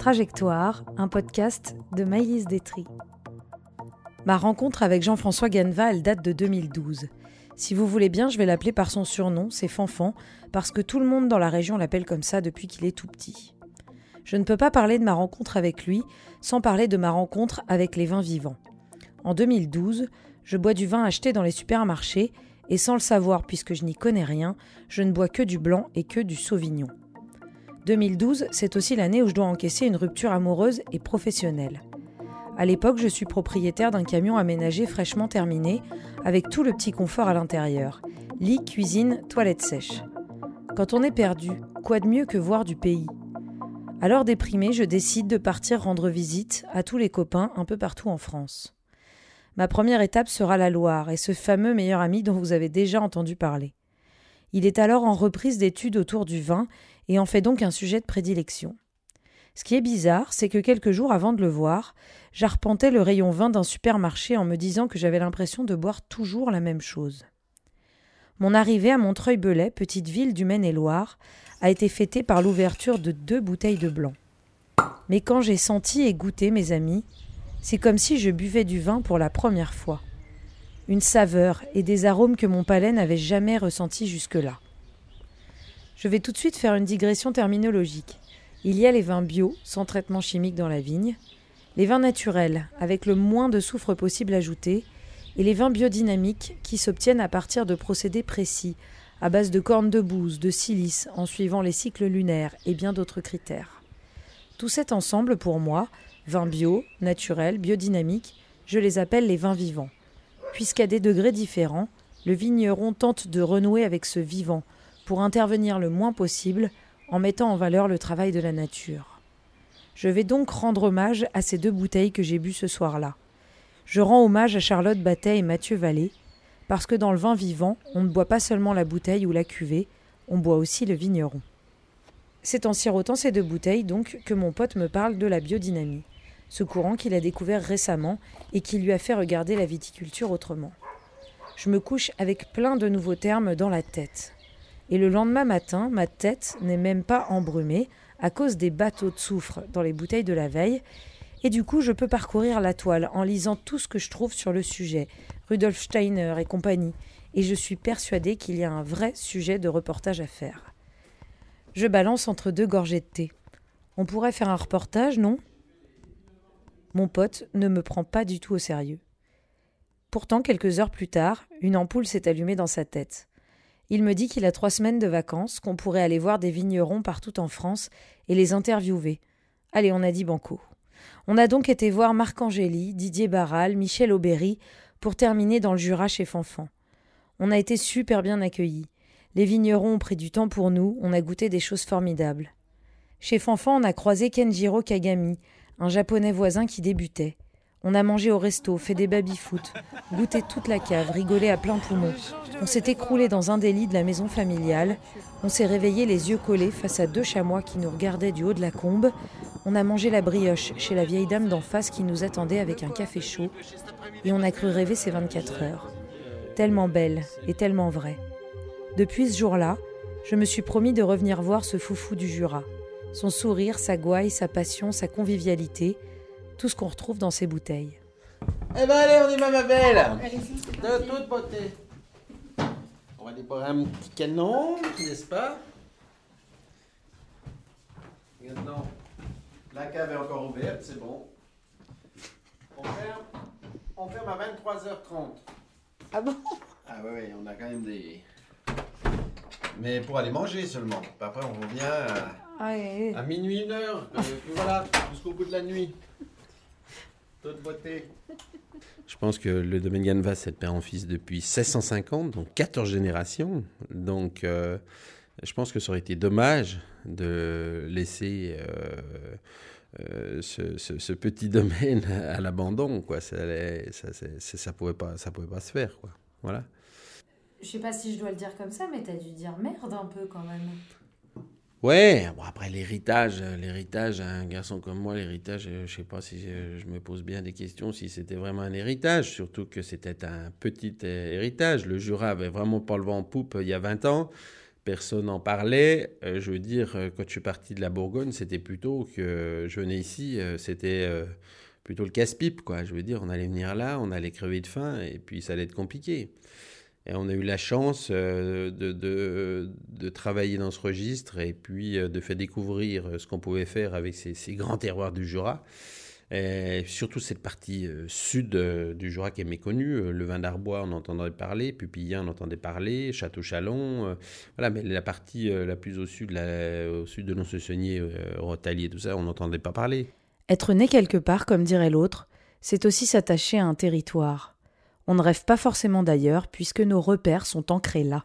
Trajectoire, un podcast de Maïlis Détry. Ma rencontre avec Jean-François Ganva, elle date de 2012. Si vous voulez bien, je vais l'appeler par son surnom, c'est Fanfan, parce que tout le monde dans la région l'appelle comme ça depuis qu'il est tout petit. Je ne peux pas parler de ma rencontre avec lui sans parler de ma rencontre avec les vins vivants. En 2012, je bois du vin acheté dans les supermarchés et sans le savoir puisque je n'y connais rien, je ne bois que du blanc et que du sauvignon. 2012, c'est aussi l'année où je dois encaisser une rupture amoureuse et professionnelle. À l'époque, je suis propriétaire d'un camion aménagé fraîchement terminé, avec tout le petit confort à l'intérieur lit, cuisine, toilette sèche. Quand on est perdu, quoi de mieux que voir du pays? Alors déprimé, je décide de partir rendre visite à tous les copains un peu partout en France. Ma première étape sera la Loire et ce fameux meilleur ami dont vous avez déjà entendu parler. Il est alors en reprise d'études autour du vin et en fait donc un sujet de prédilection. Ce qui est bizarre, c'est que quelques jours avant de le voir, j'arpentais le rayon vin d'un supermarché en me disant que j'avais l'impression de boire toujours la même chose. Mon arrivée à Montreuil-Belay, petite ville du Maine-et-Loire, a été fêtée par l'ouverture de deux bouteilles de blanc. Mais quand j'ai senti et goûté, mes amis, c'est comme si je buvais du vin pour la première fois. Une saveur et des arômes que mon palais n'avait jamais ressentis jusque-là. Je vais tout de suite faire une digression terminologique. Il y a les vins bio, sans traitement chimique dans la vigne, les vins naturels, avec le moins de soufre possible ajouté, et les vins biodynamiques, qui s'obtiennent à partir de procédés précis, à base de cornes de bouse, de silice, en suivant les cycles lunaires et bien d'autres critères. Tout cet ensemble, pour moi, vins bio, naturels, biodynamiques, je les appelle les vins vivants. Puisqu'à des degrés différents, le vigneron tente de renouer avec ce vivant pour intervenir le moins possible en mettant en valeur le travail de la nature. Je vais donc rendre hommage à ces deux bouteilles que j'ai bues ce soir-là. Je rends hommage à Charlotte Battet et Mathieu Vallée, parce que dans le vin vivant, on ne boit pas seulement la bouteille ou la cuvée, on boit aussi le vigneron. C'est en sirotant ces deux bouteilles, donc, que mon pote me parle de la biodynamie ce courant qu'il a découvert récemment et qui lui a fait regarder la viticulture autrement. Je me couche avec plein de nouveaux termes dans la tête. Et le lendemain matin, ma tête n'est même pas embrumée à cause des bateaux de soufre dans les bouteilles de la veille, et du coup je peux parcourir la toile en lisant tout ce que je trouve sur le sujet, Rudolf Steiner et compagnie, et je suis persuadée qu'il y a un vrai sujet de reportage à faire. Je balance entre deux gorgées de thé. On pourrait faire un reportage, non? Mon pote ne me prend pas du tout au sérieux. Pourtant, quelques heures plus tard, une ampoule s'est allumée dans sa tête. Il me dit qu'il a trois semaines de vacances, qu'on pourrait aller voir des vignerons partout en France et les interviewer. Allez, on a dit banco. On a donc été voir Marc Angéli, Didier Barral, Michel Aubéry, pour terminer dans le Jura chez Fanfan. On a été super bien accueillis. Les vignerons ont pris du temps pour nous, on a goûté des choses formidables. Chez Fanfan, on a croisé Kenjiro Kagami, un japonais voisin qui débutait. On a mangé au resto, fait des baby-foot, goûté toute la cave, rigolé à plein poumon. On s'est écroulé dans un des lits de la maison familiale. On s'est réveillé les yeux collés face à deux chamois qui nous regardaient du haut de la combe. On a mangé la brioche chez la vieille dame d'en face qui nous attendait avec un café chaud. Et on a cru rêver ces 24 heures. Tellement belle et tellement vraie. Depuis ce jour-là, je me suis promis de revenir voir ce foufou du Jura son sourire, sa gouaille, sa passion, sa convivialité, tout ce qu'on retrouve dans ses bouteilles. Eh ben allez, on y va ma belle De toute beauté. On va déposer un petit canon, n'est-ce pas? Maintenant, la cave est encore ouverte, c'est bon. On ferme, on ferme à 23h30. Ah bon? Ah oui, oui, on a quand même des... Mais pour aller manger seulement. Après, on revient à... Ah, À minuit, une heure. Euh, voilà, jusqu'au bout de la nuit. Toute beauté. Je pense que le domaine Ganva, c'est père en fils depuis 1650, donc 14 générations. Donc, euh, je pense que ça aurait été dommage de laisser euh, ce, petit domaine à l'abandon. Quoi. Ça, ça, pouvait pas, ça pouvait pas se faire. Quoi. Voilà. Je sais pas si je dois le dire comme ça, mais tu as dû dire merde un peu quand même. Ouais, bon après l'héritage, euh, l'héritage, un garçon comme moi, l'héritage, euh, je sais pas si je, me pose bien des questions si c'était vraiment un héritage, surtout que c'était un petit euh, héritage. Le Jura avait vraiment pas le vent en poupe il y a 20 ans, personne n'en parlait. je veux dire, quand je suis parti de la Bourgogne, c'était plutôt que je venais ici, c'était plutôt le casse-pipe, quoi. Je veux dire, on allait venir là, on allait crever de faim, et puis ça allait être compliqué. Et on a eu la chance euh, de, de, travailler dans ce registre et puis euh, de faire découvrir euh, ce qu'on pouvait faire avec ces, grands terroirs du Jura. Et surtout cette partie sud du Jura qui est méconnue. Le vin d'Arbois, on entendait parler. Pupillin, on entendait parler. Château-Chalon. voilà, mais la partie la plus au sud, au sud de Lons-le-Saunier, Rotalier, tout ça, on n'entendait pas parler. Être né quelque part, comme dirait l'autre, c'est aussi s'attacher à un territoire. On ne rêve pas forcément d'ailleurs, puisque nos repères sont ancrés là.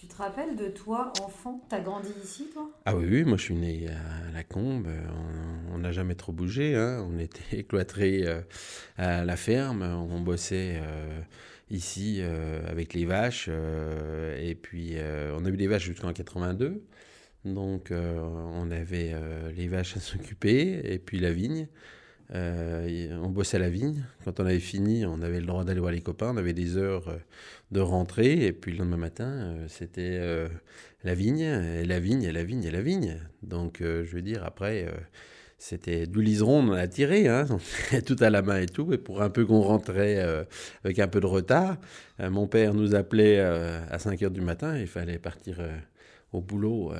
Tu te rappelles de toi, enfant? T'as grandi ici, toi? Ah oui, oui, moi je suis né à La Combe. On n'a jamais trop bougé. Hein. On était cloîtrés euh, à la ferme. On bossait euh, ici euh, avec les vaches. et puis, on a eu des vaches jusqu'en 82. Donc, on avait les vaches à s'occuper et puis la vigne. Euh, on bossait à la vigne. Quand on avait fini, on avait le droit d'aller voir les copains. On avait des heures euh, de rentrée. Et puis le lendemain matin, euh, c'était la vigne, et la vigne, et la vigne, et la vigne. Donc, je veux dire, après, c'était du liseron, on a tiré, hein, tout à la main et tout. Et pour un peu qu'on rentrait avec un peu de retard, mon père nous appelait à 5 heures du matin. Il fallait partir au boulot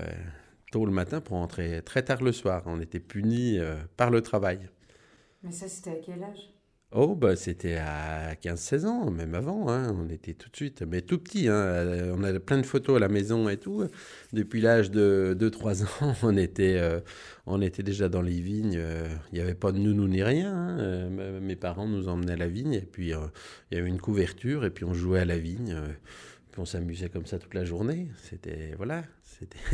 tôt le matin pour rentrer très tard le soir. On était punis par le travail. Mais ça, c'était à quel âge? Oh, bah, c'était à 15-16 ans, même avant. Hein. On était tout de suite, mais tout petit. Hein. On a plein de photos à la maison et tout. Depuis l'âge de 2-3 ans, on était, euh, on était déjà dans les vignes. Il n'y avait pas de nounou ni rien. Hein. Euh, mes parents nous emmenaient à la vigne et puis euh, il y avait une couverture et puis on jouait à la vigne. on s'amusait comme ça toute la journée. C'était, voilà,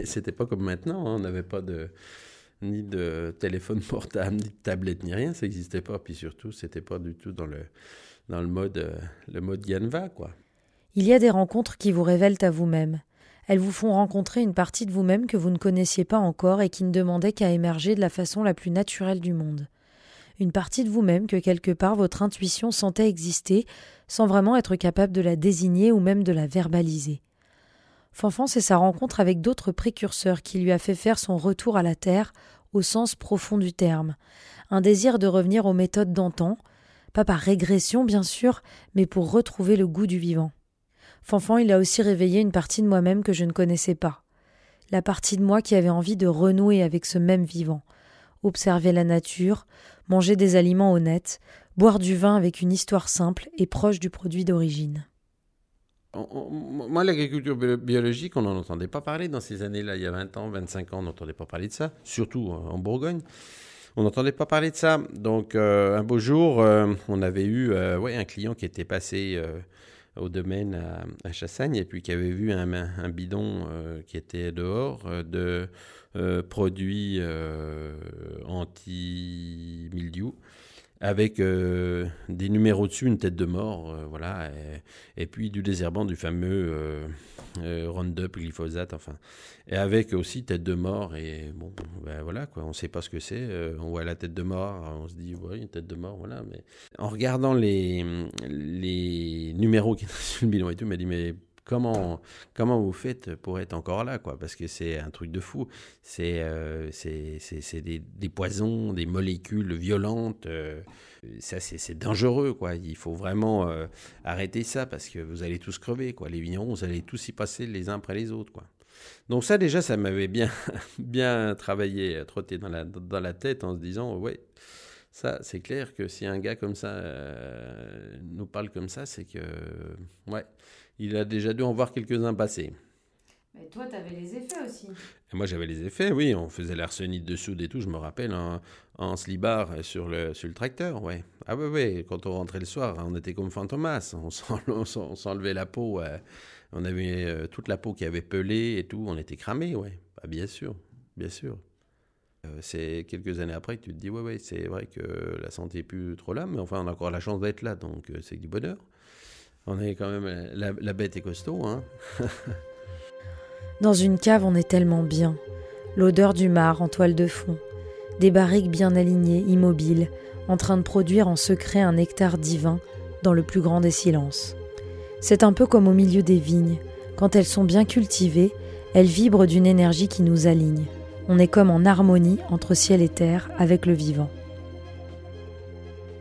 c'était pas comme maintenant. On n'avait pas de ni de téléphone portable, ni de tablette, ni rien, ça n'existait pas. Puis surtout, c'était pas du tout dans le, dans le mode, euh, le mode quoi. Il y a des rencontres qui vous révèlent à vous-même. Elles vous font rencontrer une partie de vous-même que vous ne connaissiez pas encore et qui ne demandait qu'à émerger de la façon la plus naturelle du monde. Une partie de vous-même que quelque part votre intuition sentait exister sans vraiment être capable de la désigner ou même de la verbaliser. Fanfan, c'est sa rencontre avec d'autres précurseurs qui lui a fait faire son retour à la terre au sens profond du terme, un désir de revenir aux méthodes d'antan, pas par régression bien sûr, mais pour retrouver le goût du vivant. Fanfan, il a aussi réveillé une partie de moi-même que je ne connaissais pas, la partie de moi qui avait envie de renouer avec ce même vivant, observer la nature, manger des aliments honnêtes, boire du vin avec une histoire simple et proche du produit d'origine moi, l'agriculture biologique, on n'en entendait pas parler dans ces années-là. Il y a 20 ans, 25 ans, on n'entendait pas parler de ça, surtout en Bourgogne. On n'entendait pas parler de ça. Donc, euh, un beau jour, euh, on avait eu euh, ouais, un client qui était passé au domaine à, Chassagne et puis qui avait vu un, un bidon qui était dehors de produits anti-mildiou avec euh, des numéros dessus, une tête de mort, euh, voilà, et, puis du désherbant du fameux euh, Roundup, glyphosate, enfin, et avec aussi tête de mort, et bon, ben voilà, quoi, on ne sait pas ce que c'est, on voit la tête de mort, on se dit, oui, une tête de mort, voilà, mais en regardant les, les numéros qui sont sur le bilan et tout, il m'a dit, mais comment, comment vous faites pour être encore là, quoi? Parce que c'est un truc de fou. C'est euh, c'est des, des, poisons, des molécules violentes. Euh, ça, c'est dangereux, quoi. Il faut vraiment euh, arrêter ça parce que vous allez tous crever, quoi. Les vignerons, vous allez tous y passer les uns après les autres, quoi. Donc ça, déjà, ça m'avait bien, bien travaillé, trotté dans la, dans la tête en se disant, ouais, ça, c'est clair que si un gars comme ça nous parle comme ça, c'est que, ouais, il a déjà dû en voir quelques-uns passer. Mais toi, tu avais les effets aussi. Et moi, j'avais les effets, oui. On faisait l'arsenite de soude et tout, je me rappelle, en, en slibard sur le, sur le tracteur, ouais. Ah ouais, ouais, quand on rentrait le soir, on était comme Fantomas. On s'enlevait la peau. On avait euh, toute la peau qui avait pelé et tout. On était cramé, ouais. Bah, bien sûr, bien sûr. Euh, c'est quelques années après que tu te dis, ouais, ouais, c'est vrai que la santé est plus trop là, mais enfin, on a encore la chance d'être là, donc euh, c'est du bonheur. On est quand même. La, bête est costaud, hein. Dans une cave, on est tellement bien. L'odeur du mar en toile de fond. Des barriques bien alignées, immobiles, en train de produire en secret un nectar divin dans le plus grand des silences. C'est un peu comme au milieu des vignes. Quand elles sont bien cultivées, Elle vibre d'une énergie qui nous aligne. On est comme en harmonie entre ciel et terre avec le vivant.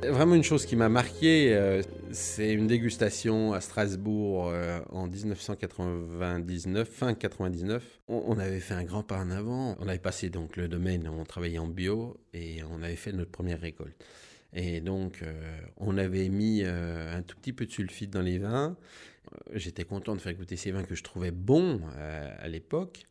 Vraiment une chose qui m'a marqué, euh, c'est une dégustation à Strasbourg euh, en 1999, fin 99. On, avait fait un grand pas en avant. On avait passé donc le domaine, on travaillait en bio et on avait fait notre première récolte. Et donc, euh, on avait mis un tout petit peu de sulfite dans les vins. J'étais content de faire goûter ces vins que je trouvais bons à l'époque.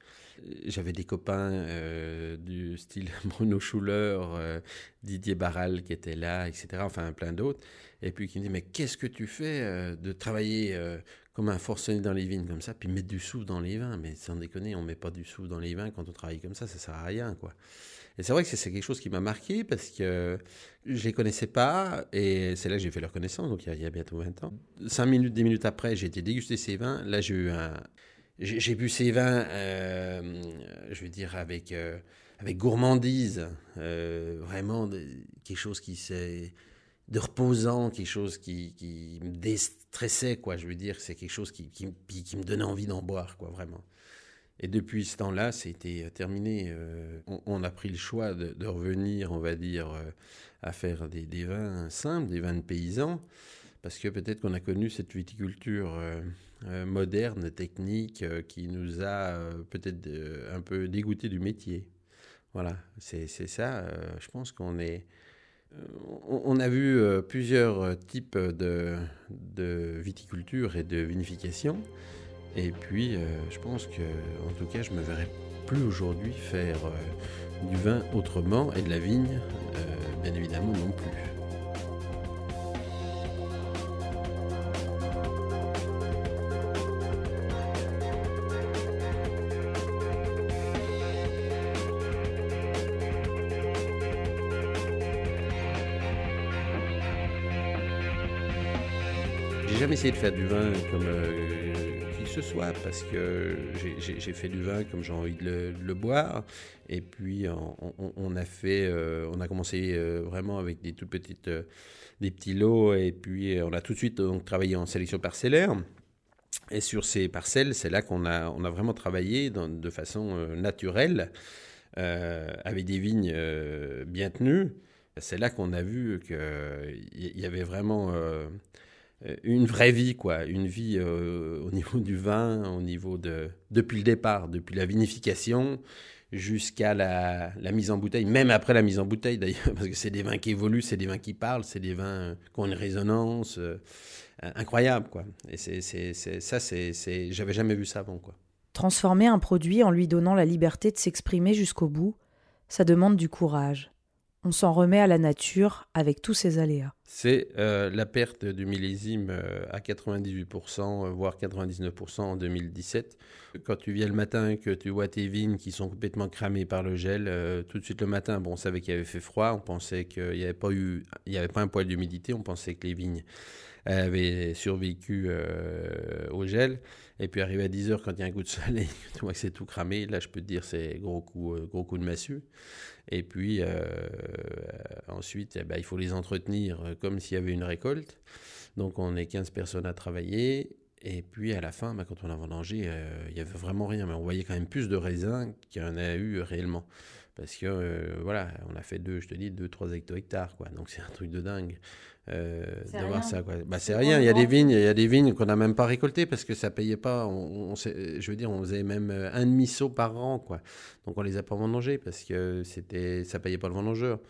J'avais des copains euh, du style Bruno Schuller, euh, Didier Barral qui étaient là, etc. Enfin, plein d'autres. Et puis qui me disaient, mais qu'est-ce que tu fais euh, de travailler comme un forcené dans les vignes comme ça, puis mettre du soufre dans les vins Mais sans déconner, on met pas du soufre dans les vins quand on travaille comme ça, ça sert à rien, quoi. Et c'est vrai que c'est quelque chose qui m'a marqué parce que je les connaissais pas et c'est là que j'ai fait leur connaissance, donc il y, a, il y, a, bientôt 20 ans. Cinq minutes, dix minutes après, j'ai été déguster ces vins. Là, j'ai eu un, j'ai bu ces vins, euh, je veux dire, avec, euh, avec gourmandise, euh, vraiment quelque chose qui c'est de reposant, quelque chose qui, me déstressait, quoi. Je veux dire, c'est quelque chose qui, qui, qui, me donnait envie d'en boire, quoi, vraiment. Et depuis ce temps-là, c'était terminé. On, a pris le choix de, de revenir, on va dire, à faire des, des, vins simples, des vins de paysans, parce que peut-être qu'on a connu cette viticulture euh, moderne, technique, euh, qui nous a euh, peut-être un peu dégoûté du métier. Voilà, c'est ça. je pense qu'on est. On, a vu plusieurs types de, de, viticulture et de vinification. Et puis, je pense que, en tout cas, je me verrais plus aujourd'hui faire du vin autrement et de la vigne, bien évidemment, non plus. Essayé de faire du vin comme euh, qui ce soit parce que j'ai fait du vin comme j'ai envie de le, boire. Et puis on, a fait, euh, on a commencé euh, vraiment avec des toutes petites, des petits lots. Et puis on a tout de suite donc travaillé en sélection parcellaire. Et sur ces parcelles, c'est là qu'on a, on a vraiment travaillé de façon naturelle, avec des vignes bien tenues. C'est là qu'on a vu qu'il y avait vraiment euh, une vraie vie, quoi, une vie euh, au niveau du vin, au niveau de depuis le départ, depuis la vinification jusqu'à la, mise en bouteille, même après la mise en bouteille d'ailleurs, parce que c'est des vins qui évoluent, c'est des vins qui parlent, c'est des vins qui ont une résonance euh, incroyable, quoi. Et c'est, ça, c'est, j'avais jamais vu ça avant, quoi. Transformer un produit en lui donnant la liberté de s'exprimer jusqu'au bout, ça demande du courage on s'en remet à la nature avec tous ses aléas. C'est euh, la perte du millésime euh, à 98%, euh, voire 99% en 2017. Quand tu viens le matin, que tu vois tes vignes qui sont complètement cramées par le gel, tout de suite le matin, bon, on savait qu'il avait fait froid, on pensait qu'il n'y avait pas eu, avait pas un poil d'humidité, on pensait que les vignes avaient survécu au gel. Et puis arrivé à 10 heures, quand il y a un coup de soleil, tu vois que c'est tout cramé, là je peux te dire c'est gros coup, gros coup de massue. Et puis euh, ensuite, eh ben, il faut les entretenir euh, comme s'il y avait une récolte. Donc on est 15 personnes à travailler. Et puis à la fin, ben, quand on a vendangé, euh, il n'y avait vraiment rien. Mais on voyait quand même plus de raisins qu'il y en a eu réellement. Parce que voilà, on a fait deux, je te dis, deux, trois hecto-hectares. Quoi. Donc c'est un truc de dingue. Euh, de ça. Quoi. Bah, c'est rien. Il y a des vignes, il y a des vignes qu'on n'a même pas récoltées parce que ça payait pas. On, je veux dire, on faisait même euh, un demi saut par an, quoi. Donc on les a pas vendangées parce que c'était, ça payait pas le vendangeur.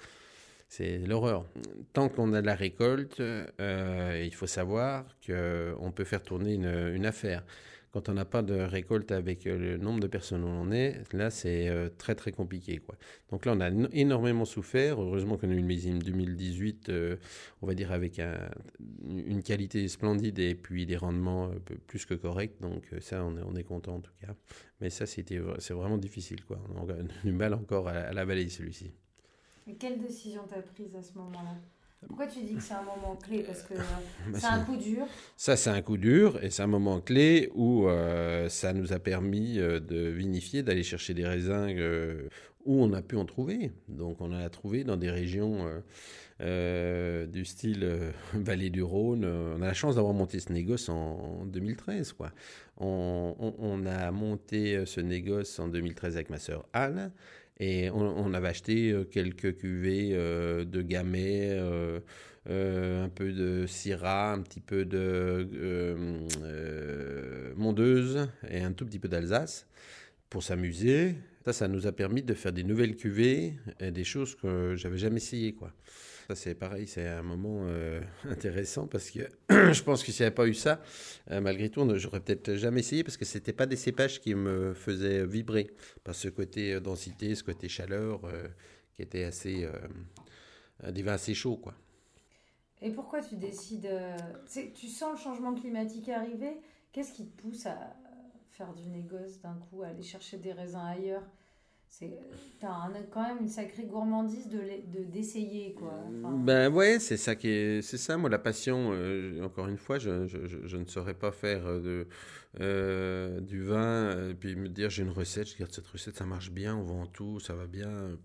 C'est l'horreur. Tant qu'on a de la récolte, euh, il faut savoir qu'on peut faire tourner une, une affaire. Quand on n'a pas de récolte avec euh, le nombre de personnes où on est, là, c'est euh, très, très compliqué. Quoi. Donc là, on a énormément souffert. Heureusement qu'on a eu une mésime 2018, euh, on va dire, avec une qualité splendide et puis des rendements plus que corrects. Donc ça, on est, on est content en tout cas. Mais ça, c'est vraiment difficile. Quoi. On a du mal encore à, à l'avaler, celui-ci. Quelle décision tu as prise à ce moment-là? Pourquoi tu dis que c'est un moment clé? Parce que bah, c'est un coup dur. Ça, c'est un coup dur et c'est un moment clé où euh, ça nous a permis euh, de vinifier, d'aller chercher des raisins. Euh, où on a pu en trouver. Donc on en a trouvé dans des régions euh, euh, du style Vallée du Rhône. On a la chance d'avoir monté ce négoce en, 2013. Quoi. On, a monté ce négoce en 2013 avec ma sœur Anne. Et on, avait acheté quelques cuvées de gamay, un peu de syrah, un petit peu de mondeuse et un tout petit peu d'Alsace pour s'amuser. Ça, ça nous a permis de faire des nouvelles cuvées et des choses que j'avais jamais essayé, quoi. Ça, c'est pareil, c'est un moment euh, intéressant parce que je pense que s'il n'y avait pas eu ça, euh, malgré tout, j'aurais peut-être jamais essayé parce que c'était pas des cépages qui me faisaient vibrer par ce côté euh, densité, ce côté chaleur qui était assez, des vins assez chauds, quoi. Et pourquoi tu décides Tu sens le changement climatique arriver Qu'est-ce qui te pousse à, faire du négoce d'un coup, aller chercher des raisins ailleurs? C'est, t'as quand même une sacrée gourmandise de, de d'essayer quoi. ben ouais, c'est ça qui est, c'est ça moi la passion. Euh, encore une fois, je, je, je, ne saurais pas faire euh, de euh, du vin et puis me dire j'ai une recette, je regarde cette recette, ça marche bien, on vend tout, ça va bien.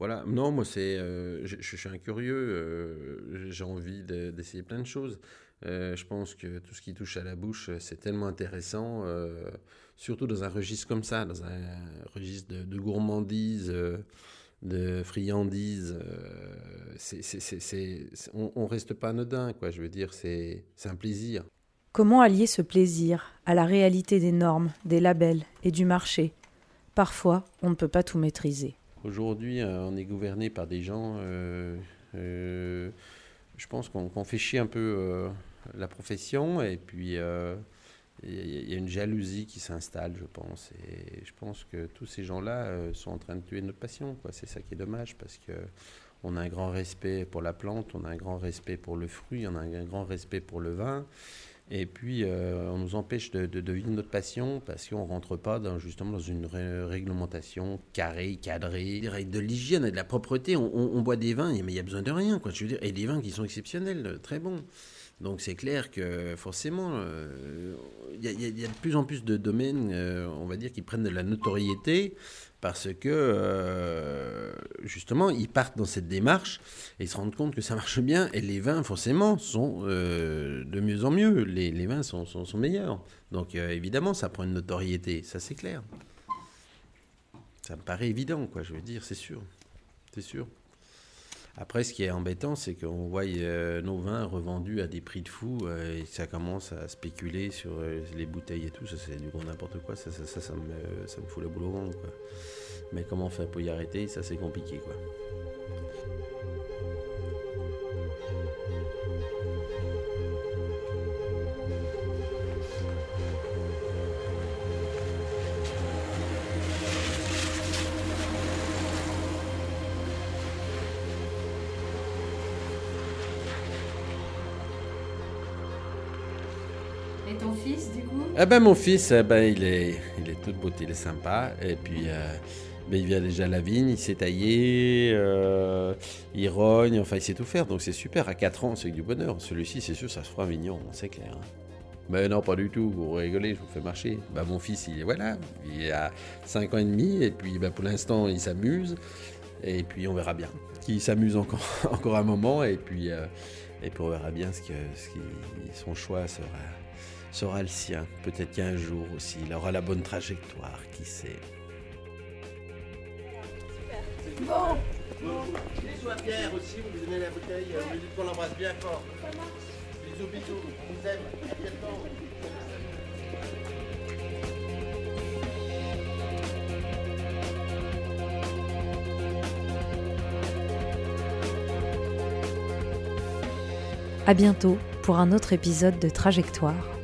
Voilà, non, moi c'est, je, suis un curieux, j'ai envie d'essayer plein de choses. Euh, je pense que tout ce qui touche à la bouche, euh, c'est tellement intéressant, euh, surtout dans un registre comme ça, dans un registre de, gourmandise, de friandise. on, ne reste pas anodin, quoi. Je veux dire, c'est un plaisir. Comment allier ce plaisir à la réalité des normes, des labels et du marché? Parfois, on ne peut pas tout maîtriser. Aujourd'hui, on est gouverné par des gens. je pense qu'on fait chier un peu la profession et puis euh, il y, a une jalousie qui s'installe, je pense. Et je pense que tous ces gens-là euh, sont en train de tuer notre passion. C'est ça qui est dommage parce que on a un grand respect pour la plante, on a un grand respect pour le fruit, on a un grand respect pour le vin. Et puis, euh, on nous empêche de, vivre notre passion parce qu'on ne rentre pas dans, justement dans une réglementation carrée, cadrée, de l'hygiène et de la propreté. On, boit des vins, mais il y a besoin de rien. Je veux dire, et des vins qui sont exceptionnels, très bons. Donc c'est clair que forcément, euh, il y, a de plus en plus de domaines, euh, on va dire, qui prennent de la notoriété parce que euh, justement, ils partent dans cette démarche et ils se rendent compte que ça marche bien. Et les vins, forcément, sont de mieux en mieux. Les, vins sont, sont, sont, meilleurs. Donc évidemment, ça prend une notoriété, ça c'est clair. Ça me paraît évident, quoi, je veux dire, c'est sûr. C'est sûr. Après, ce qui est embêtant, c'est qu'on voit euh, nos vins revendus à des prix de fou euh, et ça commence à spéculer sur euh, les bouteilles et tout. Ça, c'est du gros n'importe quoi. Ça, ça, me fout le boulot au ventre. Mais comment faire pour y arrêter? Ça, c'est compliqué. quoi. Eh ben, mon fils, eh ben, il, est, il est toute beauté, il est sympa. Et puis, euh, ben, il vient déjà à la vigne, il s'est taillé, euh, il rogne, enfin, il sait tout faire. Donc, c'est super. À 4 ans, c'est du bonheur. Celui-ci, c'est sûr, ça se fera un vignon, c'est clair. Hein. Mais non, pas du tout. Vous rigolez, je vous fais marcher. Ben, mon fils, il est voilà, il a 5 ans et demi. Et puis, ben, pour l'instant, il s'amuse. Et puis, on verra bien. Qu'il s'amuse encore, encore un moment. Et puis, euh, et puis, on verra bien ce que, ce son choix sera sera le sien. Peut-être qu'un jour aussi, il aura la bonne trajectoire, qui sait. Bon. Bon. Bisous à Pierre aussi, vous lui donnez la bouteille, vous lui dites qu'on l'embrasse bien fort. Bisous, bisous, on vous aime, à bientôt. À bientôt pour un autre épisode de Trajectoire